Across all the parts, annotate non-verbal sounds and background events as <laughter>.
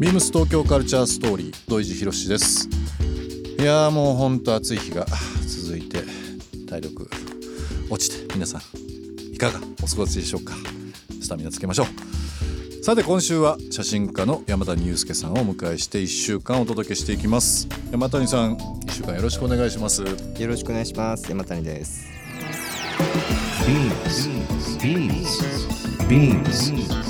ビームス東京カルチャーストーリー土井地博です。いやーもうほんと暑い日が続いて体力落ちて皆さんいかがお過ごしでしょうか。スタミナつけましょう。さて今週は写真家の山谷祐介さんをお迎えして1週間お届けしていきます。山谷さん1週間よろしくお願いします。よろしくお願いします。山谷です。Beams Beams Beams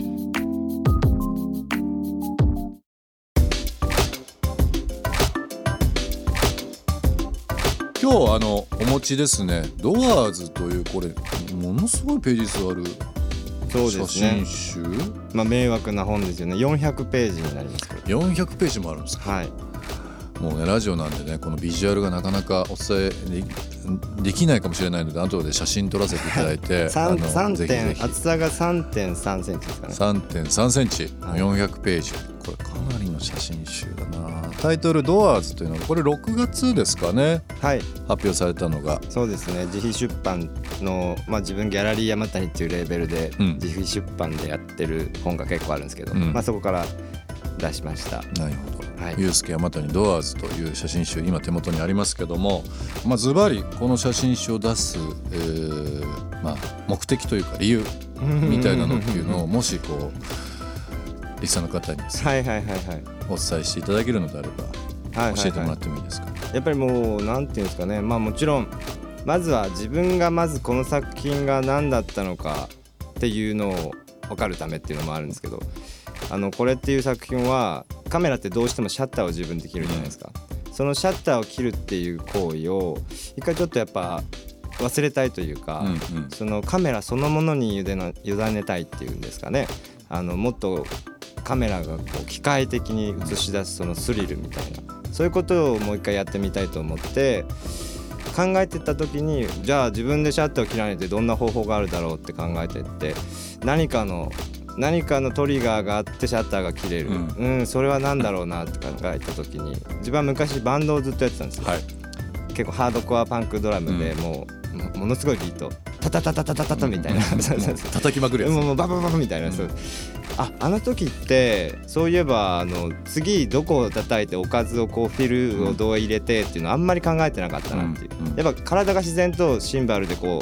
今日あのお持ちですね。ドアーズというこれものすごいページ数あるそう写ですね。真集？まあ迷惑な本ですよね。400ページになりますけど。400ページもあるんですか？はい。もうねラジオなんでねこのビジュアルがなかなかお伝えでできないかもしれないので後で写真撮らせていただいて <laughs> 三三ぜひぜひ。点厚さが3.3センチですかね。3.3センチ？はい。400ページこれかなりの写真集だな。タイトル「ドアーズ」というのがこれ6月ですかね。はい。発表されたのが。そうですね。自費出版のまあ自分ギャラリー山谷っていうレーベルでうん。自費出版でやってる本が結構あるんですけど、うん。まあそこから出しました。なるほど。はい。ユースケ山谷ドアーズという写真集今手元にありますけどもまあズバリこの写真集を出す、えーまあ、目的というか理由みたいなのっていうのを <laughs> もしこうリスナーの方にはいはいはいはい。お伝えしていただけるのであればはいはいはい。教えてもらってもいいですか、やっぱりもうなんていうんですかね。まあもちろんまずは自分がまずこの作品が何だったのかっていうのを分かるためっていうのもあるんですけどあのこれっていう作品はカメラってどうしてもシャッターを自分で切るじゃないですか、そのシャッターを切るっていう行為を一回ちょっとやっぱ忘れたいというか、うんうん。そのカメラそのものに委ねたいっていうんですかね。あのもっとカメラがこう機械的に映し出すそのスリルみたいな。そういうことをもう一回やってみたいと思って考えてった時にじゃあ自分でシャッターを切らないでどんな方法があるだろうって考えてって何かの何かのトリガーがあってシャッターが切れる、ううんそれは何だろうなって <laughs> 考えた時に自分は昔バンドをずっとやってたんですよ。はい。結構ハードコアパンクドラムでうん。もう、もものすごいビートタタタタタタタタみたいな、叩きまくるやつ、もうババババみたいな、うん。そう。ああの時ってそういえばあの次どこを叩いておかずをこうフィルをどう入れてっていうのあんまり考えてなかったなっていう、うん。うん。やっぱ体が自然とシンバルでこ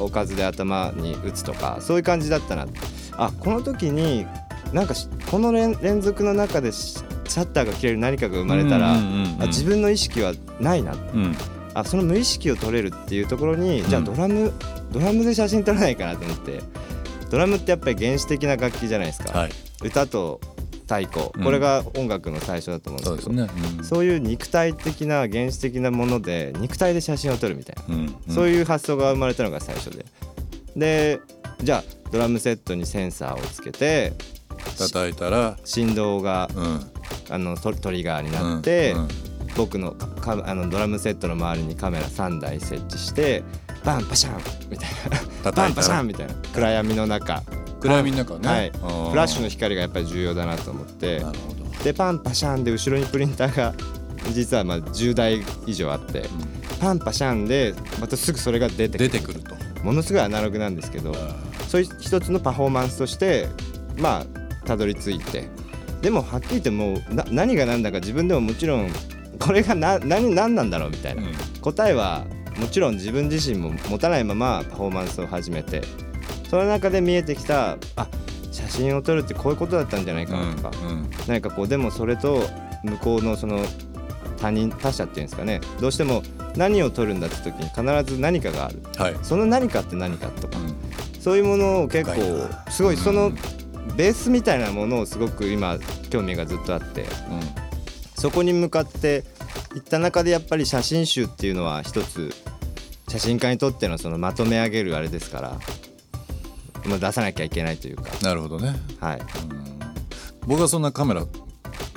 うおかずで頭に打つとかそういう感じだったなあこの時になんかしこの連連続の中でシシャッターが切れる何かが生まれたら、あ自分の意識はないなうんあその無意識を取れるっていうところに、じゃあうんドラムドラムで写真撮らないかなと思って。ドラムってやっぱり原始的な楽器じゃないですか、はい。歌と太鼓。うん。これが音楽の最初だと思うんでけど、ね、うん。そういう肉体的な原始的なもので肉体で写真を撮るみたいな、うん。うん。そういう発想が生まれたのが最初で。でじゃあドラムセットにセンサーをつけて叩いたら振動がうん。あのトトリガーになって、うん。うん僕のかかあのドラムセットの周りにカメラ3台設置してバンパシャンみたいな。バンパシャンみたいな。暗闇の中。暗闇の中ね、はい。フラッシュの光がやっぱり重要だなと思って。なるほど、でパンパシャンで後ろにプリンターが実はまあ10台以上あってパンパシャンでまたすぐそれが出てくる。出てくると。ものすごいアナログなんですけどそういう一つのパフォーマンスとしてまあたどり着いて。でもはっきり言ってもうな何が何だか自分でももちろんこれがな何何なんだろうみたいな、うん。答えはもちろん自分自身も持たないままパフォーマンスを始めて。その中で見えてきたあ写真を撮るってこういうことだったんじゃないかなとか、うんうん。何かこうでもそれと向こうのその他人他者っていうんですかね。どうしても何を撮るんだって時に必ず何かがある。はい、その何かって何かとか。うん。そういうものを結構な。すごいそのうん。ベースみたいなものをすごく今興味がずっとあって。うんそこに向かっていった中でやっぱり写真集っていうのは一つ写真家にとってのそのまとめ上げるあれですから、まあ、出さなきゃいけないというか。なるほどね、はい。うん。僕はそんなカメラ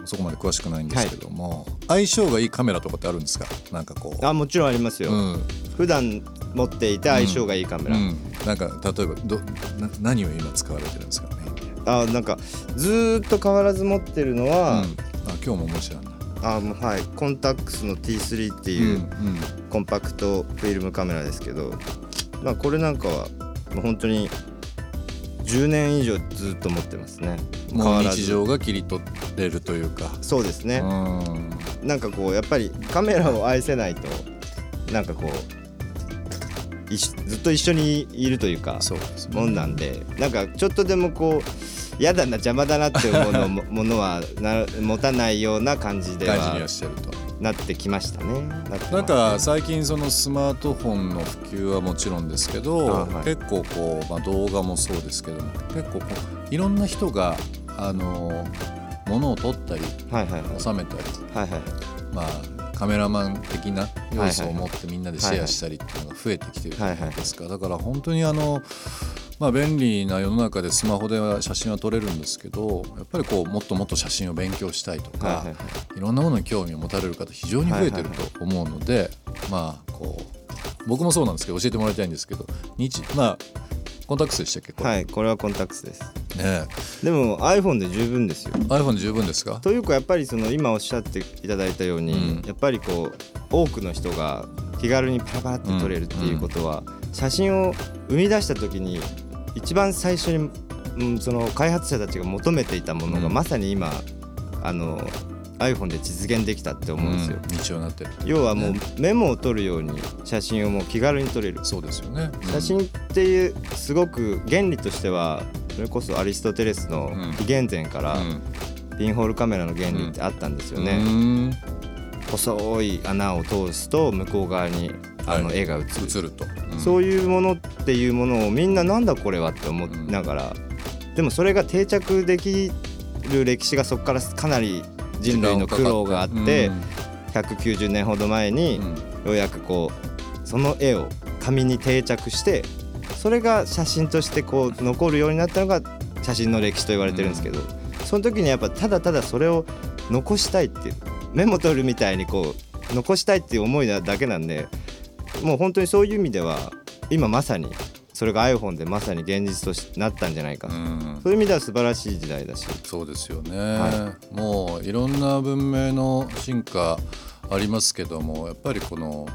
そこまで詳しくないんですけども、相性がいいカメラとかってあるんですか？なんかこう。あもちろんありますよ、うん。普段持っていて相性がいいカメラ、うん、なんか例えばどな何を今使われてるんですかね？あなんかずーっと変わらず持ってるのうん、はあ、今日も面白い。なあもうはいコンタックスの T3 ってうんいうコンパクトフィルムカメラですけど、まあこれなんかはもう本当に10年以上ずっと持ってますね。うん、もう日常が切り取れるというか、そうですね、うん。なんかこうやっぱりカメラを愛せないとなんかこうずっと一緒にいるというかそうですね。もんなんでなんかちょっとでもこう嫌だな邪魔だなって思うのもものはな持たないような感じで感じにははしてると。なってきましたね。なんか最近そのスマートフォンの普及はもちろんですけど、あはい。結構こう、まあ、動画もそうですけども結構こういろんな人があの物を撮ったりはいはいはい。収めたり、はいはい。まあ、カメラマン的な要素を持ってみんなでシェアしたりっていうのが増えてきてるじゃないですか、だから本当にあの、まあ、便利な世の中でスマホでは写真は撮れるんですけどやっぱりこうもっともっと写真を勉強したいとか、はいはいはい。いろんなものに興味を持たれる方非常に増えてると思うので、まあこう僕もそうなんですけど教えてもらいたいんですけど日まあコンタクトでしたっけこれ、はいこれはコンタックスです。ねでも iPhone で十分ですよ。iPhone で十分ですか？というかやっぱりその今おっしゃっていただいたように、うん。やっぱりこう多くの人が気軽にパラパラって撮れるっていうことは、写真を生み出した時に一番最初に、うん、その開発者たちが求めていたものが、うん。まさに今あの iPhone で実現できたって思うんですよ、うん日常になってる。要はもうね。メモを取るように写真をもう気軽に撮れる。そうですよね、うん。写真っていうすごく原理としてはそれこそアリストテレスのうん。紀元前からうん。ピンホールカメラの原理ってあったんですよね、うん。細い穴を通すと向こう側にあのはい。絵が映る、映ると、うんそういうものっていうものをみんななんだこれはって思いながら、でもそれが定着できる歴史がそこからかなり人類の苦労があって、190年ほど前にようやくこうその絵を紙に定着してそれが写真としてこう残るようになったのが写真の歴史と言われてるんですけど、その時にやっぱただただそれを残したいっていうメモ取るみたいにこう残したいっていう思いなだけなんでもう本当にそういう意味では今まさにそれが iPhone でまさに現実となったんじゃないか、うん。そういう意味では素晴らしい時代だし。そうですよね、はもういろんな文明の進化ありますけどもやっぱりこの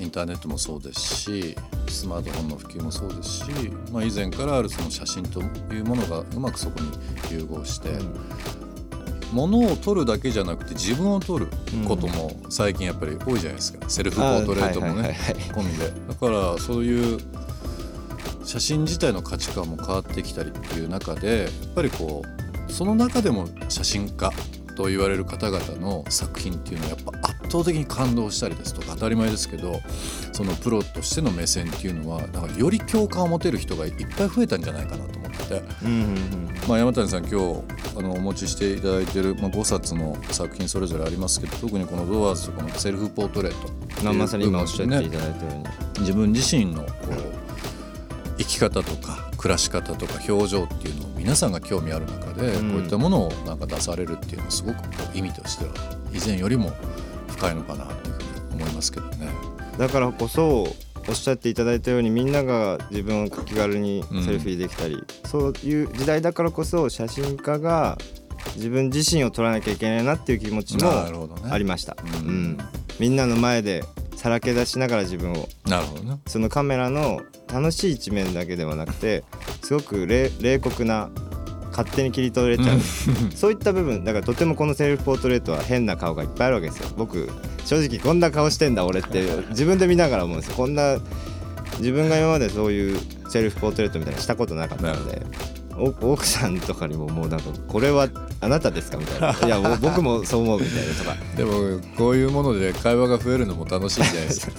インターネットもそうですしスマートフォンの普及もそうですし、まあ、以前からあるその写真というものがうまくそこに融合して、物を撮るだけじゃなくて自分を撮ることも最近やっぱり多いじゃないですか。セルフポートレートもね込みで。だからそういう写真自体の価値観も変わってきたりっていう中でやっぱりこうその中でも写真家と言われる方々の作品っていうのはやっぱ圧倒的に感動したりですとか当たり前ですけどそのプロとしての目線っていうのはだからより共感を持てる人がいっぱい増えたんじゃないかなと思ってて。うんうんうんまあ、山谷さん今日あのお持ちしていただいてる、まあ、5冊の作品それぞれありますけど特にこの「ドアーズ」とこのセルフポートレート。っていうまさに今おっしゃっていただねいたように、自分自身のこう生き方とか暮らし方とか表情っていうのを皆さんが興味ある中で、うん。こういったものをなんか出されるっていうのはすごくこう意味としては以前よりも深いのかなというふうに思いますけどね。だからこそおっしゃっていただいたようにみんなが自分を気軽にセルフィーできたり、そういう時代だからこそ写真家が自分自身を撮らなきゃいけないなっていう気持ちもありました、うん。うん。みんなの前でさらけ出しながら自分を。なるほどね。そのカメラの楽しい一面だけではなくてすごく冷冷酷な勝手に切り取れちゃう、そういった部分だからとてもこのセルフポートレートは変な顔がいっぱいあるわけですよ。僕正直こんな顔してんだ俺って自分で見ながら思う。んですよこんな自分が今までそういうセルフポートレートみたいなのしたことなかったので。お奥さんとかにももうなんかこれはあなたですかみたいな。<laughs> いや僕もそう思うみたいなとか。でもこういうもので会話が増えるのも楽しいんじゃないですか。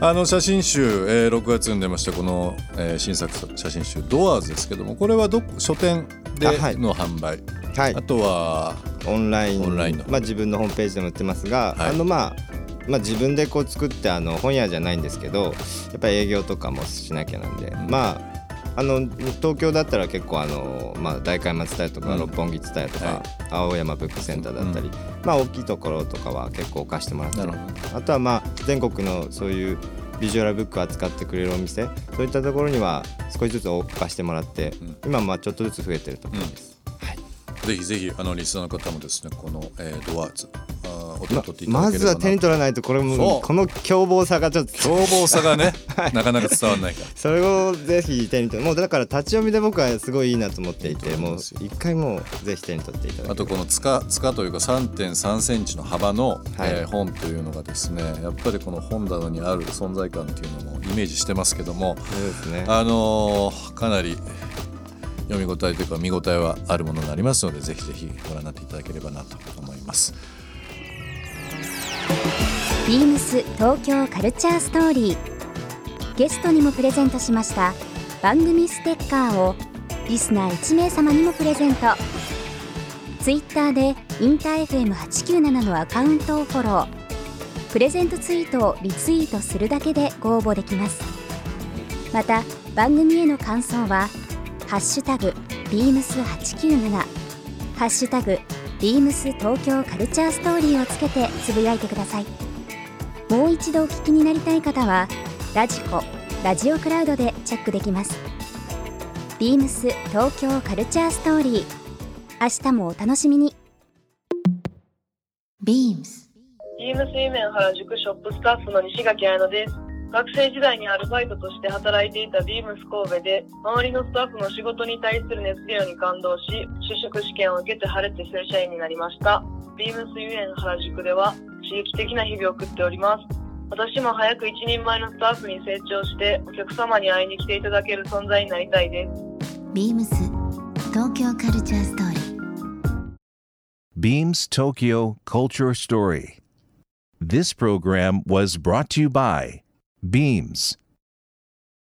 <laughs> あの写真集、えー6月に出ましたこの、えー新作写真集「ドアーズですけどもこれはど書店での販売。はい。あとはオンライン。オンラインの。まあ、自分のホームページでも売ってますが、はい。あのまあまあ自分でこう作ってあの本屋じゃないんですけどやっぱり営業とかもしなきゃなんで、ん。まああの東京だったら結構あの、まあ、代官山伝えとかうん。六本木伝えとか、はい。青山ブックセンターだったり、まあ大きいところとかは結構置かしてもらってる。なるほあとはまあ全国のそういうビジュアルブックを扱ってくれるお店そういったところには少しずつ置かしてもらって、うん。今まあちょっとずつ増えてるところです。ぜひぜひあのリスナーの方もですねこの、えー、ドワーズ取っていただければなまずは手に取らないとこれもこの凶暴さがちょっと。凶暴さがね、<laughs> なかなか伝わらないから。それをぜひ手に取ってもうだから立ち読みで僕はすごいいいなと思っていてもう一回もうぜひ手に取っていただきあとこの塚塚というか3.3センチの幅の、はい。えー本というのがですねやっぱりこの本棚にある存在感っていうのもイメージしてますけどもそうですね。あのーかなり読み応えというか見応えはあるものになりますのでぜひぜひご覧になっていただければなと思います。ビームス東京カルチャーストーリー。ゲストにもプレゼントしました。番組ステッカーをリスナー1名様にもプレゼント。ツイッターでインター FM897 のアカウントをフォロー。プレゼントツイートをリツイートするだけでご応募できます。また番組への感想は「ハッシュタグビームス897」「ハッシュタグビームス東京カルチャーストーリーをつけてつぶやいてください。もう一度お聞きになりたい方はラジコラジオクラウドでチェックできます。ビームス東京カルチャーストーリー。明日もお楽しみに。Beams ビームスイメン原宿ショップスタッフの西垣彩乃です。学生時代にアルバイトとして働いていたビームス神戸で、周りのスタッフの仕事に対する熱量に感動し、就職試験を受けて晴れて正社員になりました。ビームスユエン原宿では刺激的な日々を送っております。私も早く一人前のスタッフに成長して、お客様に会いに来ていただける存在になりたいです。Beams 東京カルチャーストーリー Beams Tokyo Culture Story. This program was brought to you by Beams.